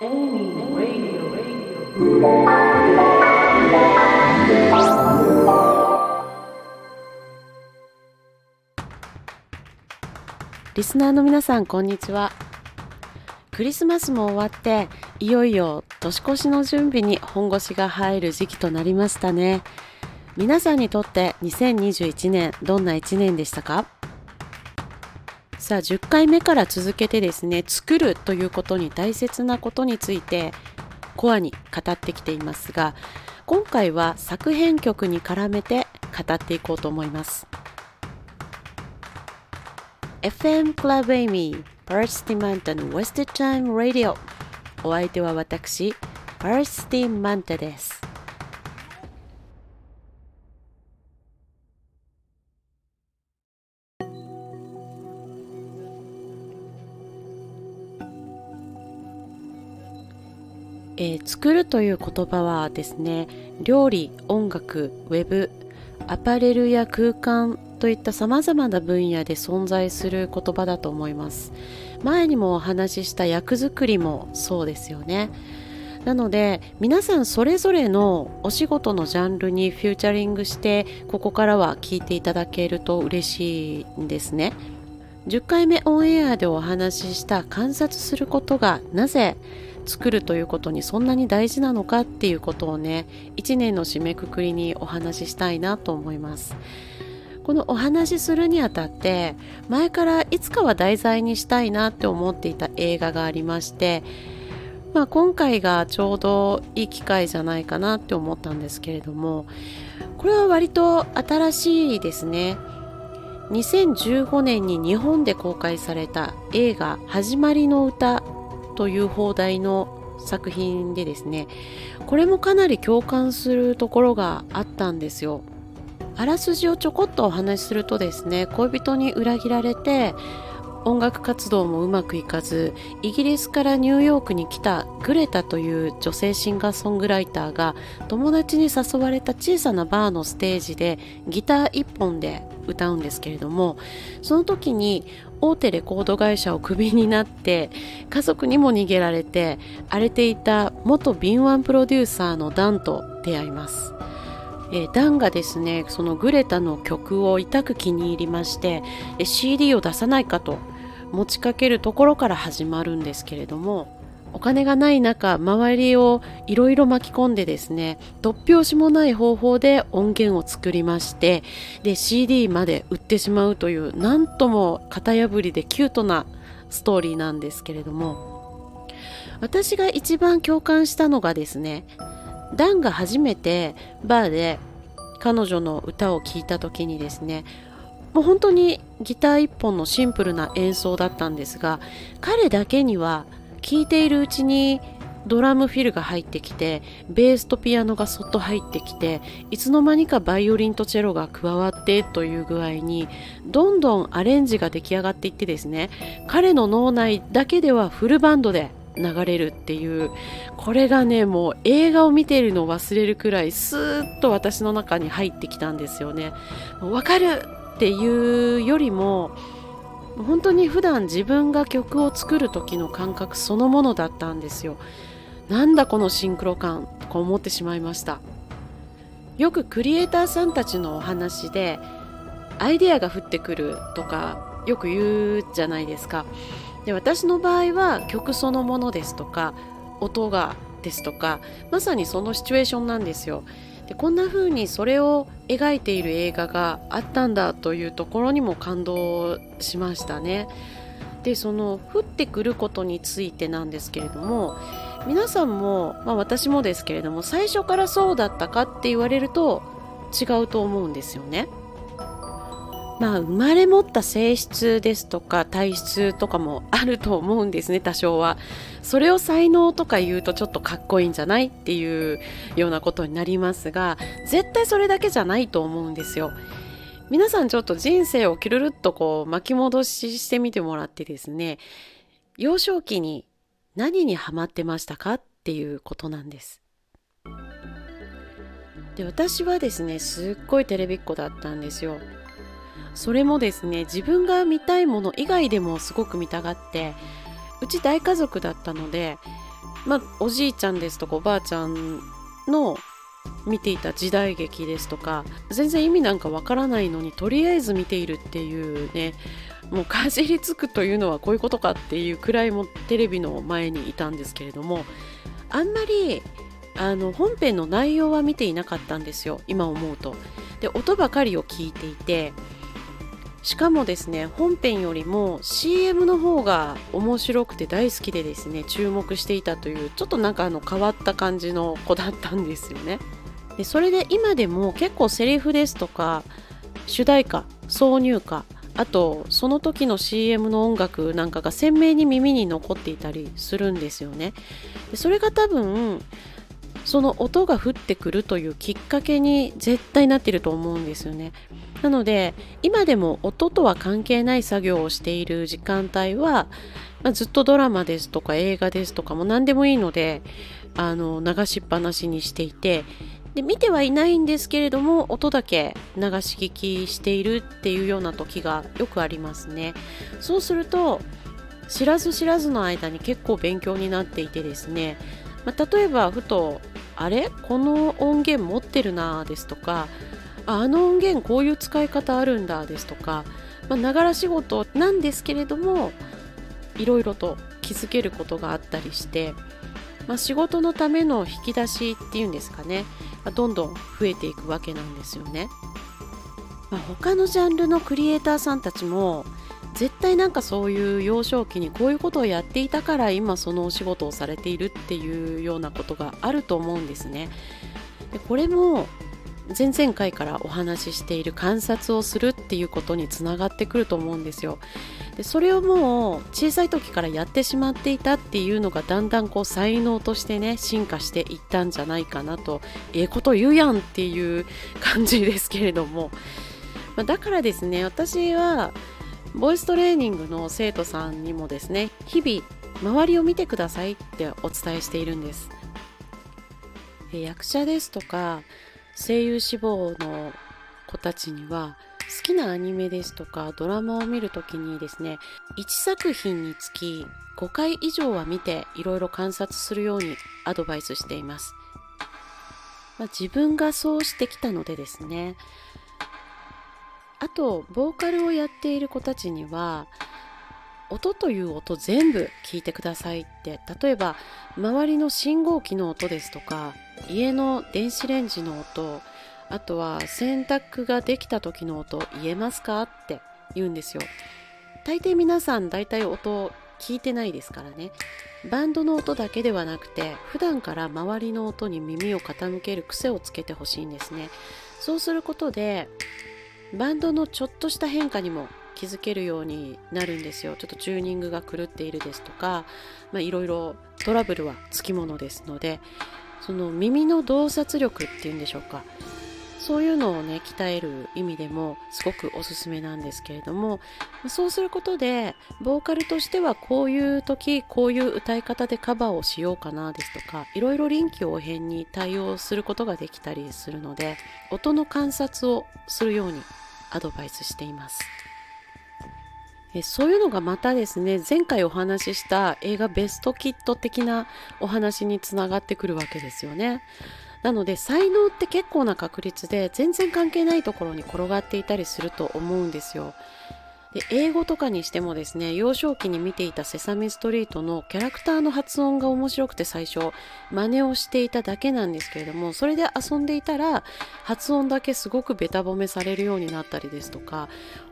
リスナーの皆さんこんにちは。クリスマスも終わっていよいよ年越しの準備に本腰が入る時期となりましたね。皆さんにとって2021年どんな1年でしたか？さあ10回目から続けてですね作るということに大切なことについてコアに語ってきていますが今回は作編曲に絡めて語っていこうと思います。FM Club Amy パースティマンタの West Time Radio お相手は私パースティマンタです。えー、作るという言葉はですね料理音楽ウェブアパレルや空間といったさまざまな分野で存在する言葉だと思います。前にもお話しした役作りもそうですよね。なので皆さんそれぞれのお仕事のジャンルにフューチャリングしてここからは聞いていただけると嬉しいんですね。10回目オンエアでお話しした観察することがなぜ作るということにそんなに大事なのかっていうことをね1年の締めくくりにお話ししたいなと思います。このお話しするにあたって前からいつかは題材にしたいなって思っていた映画がありましてまあ、今回がちょうどいい機会じゃないかなって思ったんですけれどもこれは割と新しいですね。2015年に日本で公開された映画「始まりの歌」という放題の作品でですねこれもかなり共感するところがあったんですよ。あらすじをちょこっとお話しするとですね恋人に裏切られて音楽活動もうまくいかずイギリスからニューヨークに来たグレタという女性シンガーソングライターが友達に誘われた小さなバーのステージでギター1本で歌うんですけれどもその時に大手レコード会社をクビになって家族にも逃げられて荒れていた元敏腕プロデューサーのダンと出会います。え、ダンがですねそのグレタの曲を痛く気に入りまして CD を出さないかと持ちかけるところから始まるんですけれどもお金がない中周りをいろいろ巻き込んでですね突拍子もない方法で音源を作りましてで CD まで売ってしまうというなんとも型破りでキュートなストーリーなんですけれども私が一番共感したのがですねダンが初めてバーで彼女の歌を聴いた時にですねもう本当にギター一本のシンプルな演奏だったんですが彼だけには聴いているうちにドラムフィルが入ってきてベースとピアノがそっと入ってきていつの間にかバイオリンとチェロが加わってという具合にどんどんアレンジが出来上がっていってですね彼の脳内だけではフルバンドで流れるっていうこれがねもう映画を見ているのを忘れるくらいスーッと私の中に入ってきたんですよね。わかるっていうよりも本当に普段自分が曲を作る時の感覚そのものだったんですよ。なんだこのシンクロ感とか思ってしまいました。よくクリエイターさんたちのお話でアイデアが降ってくるとかよく言うじゃないですか。で私の場合は曲そのものですとか音がですとかまさにそのシチュエーションなんですよ。でこんな風にそれを描いている映画があったんだというところにも感動しましたね。でその降ってくることについてなんですけれども皆さんも、まあ、私もですけれども最初からそうだったかって言われると違うと思うんですよね。まあ、生まれ持った性質ですとか体質とかもあると思うんですね多少は。それを才能とか言うとちょっとかっこいいんじゃないっていうようなことになりますが絶対それだけじゃないと思うんですよ。皆さんちょっと人生をキルルっとこう巻き戻ししてみてもらってですね幼少期に何にハマってましたかっていうことなんです。で私はですねすっごいテレビっ子だったんですよ。それもですね自分が見たいもの以外でもすごく見たがってうち大家族だったのでまあ、おじいちゃんですとかおばあちゃんの見ていた時代劇ですとか全然意味なんかわからないのにとりあえず見ているっていうねもうかじりつくというのはこういうことかっていうくらいもテレビの前にいたんですけれどもあんまりあの本編の内容は見ていなかったんですよ今思うと。で音ばかりを聞いていてしかもですね本編よりも CM の方が面白くて大好きでですね注目していたというちょっとなんかあの変わった感じの子だったんですよね。でそれで今でも結構セリフですとか主題歌挿入歌あとその時の CM の音楽なんかが鮮明に耳に残っていたりするんですよね。でそれが多分その音が降ってくるというきっかけに絶対なってると思うんですよね。なので今でも音とは関係ない作業をしている時間帯は、まあ、ずっとドラマですとか映画ですとかも何でもいいのであの流しっぱなしにしていてで見てはいないんですけれども音だけ流し聞きしているっていうような時がよくありますね。そうすると知らず知らずの間に結構勉強になっていてですね、まあ、例えばふとあれ？この音源持ってるなですとかあの音源こういう使い方あるんだですとかながら仕事なんですけれどもいろいろと気づけることがあったりして、まあ、仕事のための引き出しっていうんですかね、ま、どんどん増えていくわけなんですよね。まあ、他のジャンルのクリエイターさんたちも絶対なんかそういう幼少期にこういうことをやっていたから今そのお仕事をされているっていうようなことがあると思うんですね。でこれも前々回からお話ししている観察をするっていうことにつながってくると思うんですよ。でそれをもう小さい時からやってしまっていたっていうのがだんだんこう才能としてね進化していったんじゃないかなとええこと言うやんっていう感じですけれども、まあ、だからですね私はボイストレーニングの生徒さんにもですね日々周りを見てくださいってお伝えしているんです。役者ですとか声優志望の子たちには好きなアニメですとかドラマを見るときにですね1作品につき5回以上は見ていろいろ観察するようにアドバイスしています、まあ、自分がそうしてきたのでですねあとボーカルをやっている子たちには音という音全部聞いてくださいって。例えば周りの信号機の音ですとか家の電子レンジの音あとは洗濯ができた時の音言えますかって言うんですよ。大抵皆さん大体音聞いてないですからね。バンドの音だけではなくて普段から周りの音に耳を傾ける癖をつけてほしいんですね。そうすることでバンドのちょっとした変化にも気づけるようになるんですよ。ちょっとチューニングが狂っているですとかいろいろトラブルはつきものですのでその耳の洞察力っていうんでしょうか。そういうのをね鍛える意味でもすごくおすすめなんですけれどもそうすることでボーカルとしてはこういう時こういう歌い方でカバーをしようかなですとかいろいろ臨機応変に対応することができたりするので音の観察をするようにアドバイスしています。えそういうのがまたですね前回お話しした映画ベストキット的なお話につながってくるわけですよね。なので才能って結構な確率で全然関係ないところに転がっていたりすると思うんですよ。で英語とかにしてもですね幼少期に見ていた「セサミストリート」のキャラクターの発音が面白くて最初真似をしていただけなんですけれどもそれで遊んでいたら発音だけすごくベタ褒めされるようになったりですとか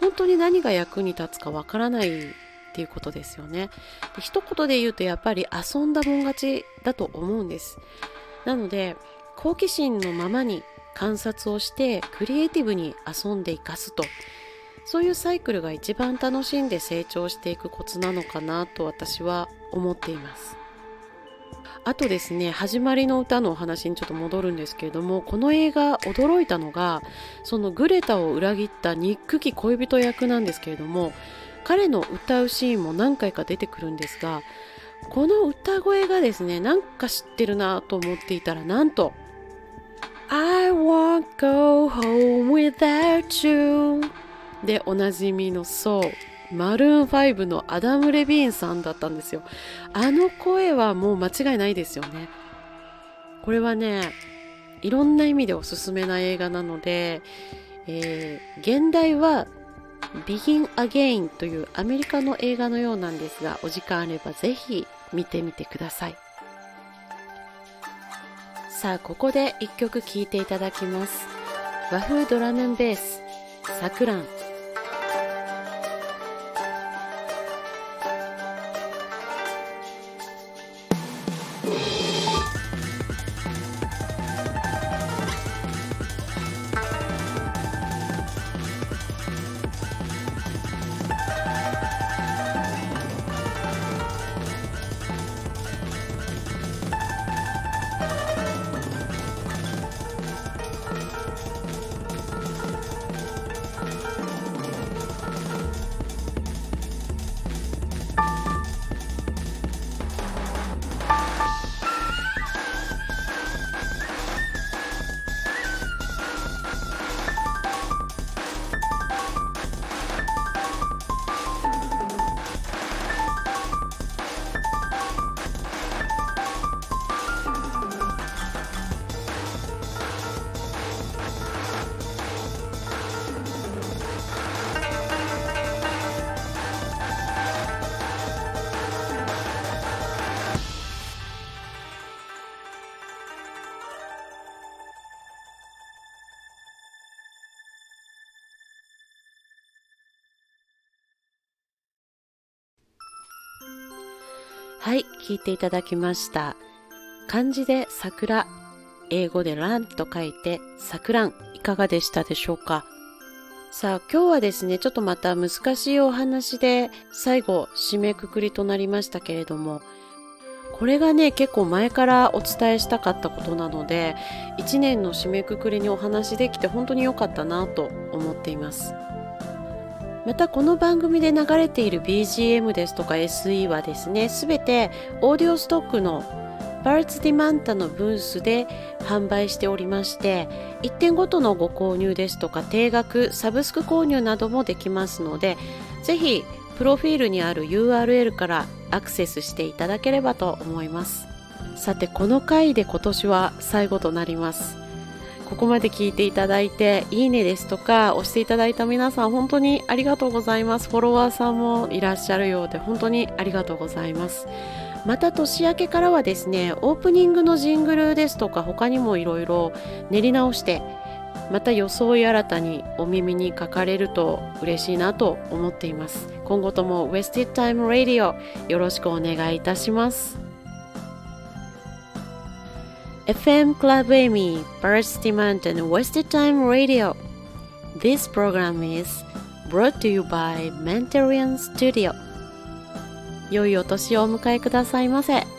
本当に何が役に立つかわからないっていうことですよね。で一言で言うとやっぱり遊んだもん勝ちだと思うんです。なので好奇心のままに観察をしてクリエイティブに遊んでいかすと。そういうサイクルが一番楽しんで成長していくコツなのかなと私は思っています。あとですね始まりの歌のお話にちょっと戻るんですけれどもこの映画驚いたのがそのグレタを裏切ったニック期恋人役なんですけれども彼の歌うシーンも何回か出てくるんですがこの歌声がですねなんか知ってるなと思っていたらなんと I won't go home without you でおなじみのそうマルーン5のアダム・レビーンさんだったんですよ。あの声はもう間違いないですよね。これはねいろんな意味でおすすめな映画なので、えー、現代は Begin Again というアメリカの映画のようなんですがお時間あればぜひ見てみてください。さあここで一曲聴いていただきます。和風ドラムンベース「さくらん」はい、聞いていただきました。漢字で桜、英語でランと書いて、桜ん、いかがでしたでしょうか？さあ、今日はですね、ちょっとまた難しいお話で、最後、締めくくりとなりましたけれども、これがね、結構前からお伝えしたかったことなので、1年の締めくくりにお話できて本当に良かったなと思っています。またこの番組で流れている BGM ですとか SE はですね全てオーディオストックのパーツディマンタのブースで販売しておりまして1点ごとのご購入ですとか定額サブスク購入などもできますのでぜひプロフィールにある URL からアクセスしていただければと思います。さてこの回で今年は最後となります。ここまで聞いていただいて、いいねですとか、押していただいた皆さん、本当にありがとうございます。フォロワーさんもいらっしゃるようで、本当にありがとうございます。また年明けからはですね、オープニングのジングルですとか、他にもいろいろ練り直して、また装い新たにお耳にかかれると嬉しいなと思っています。今後とも Wasted Time Radio よろしくお願いいたします。FM Club Amy, Burst Demand and Wasted Time Radio. This program is brought to you by Mentorian Studio. 良いお年をお迎えくださいませ。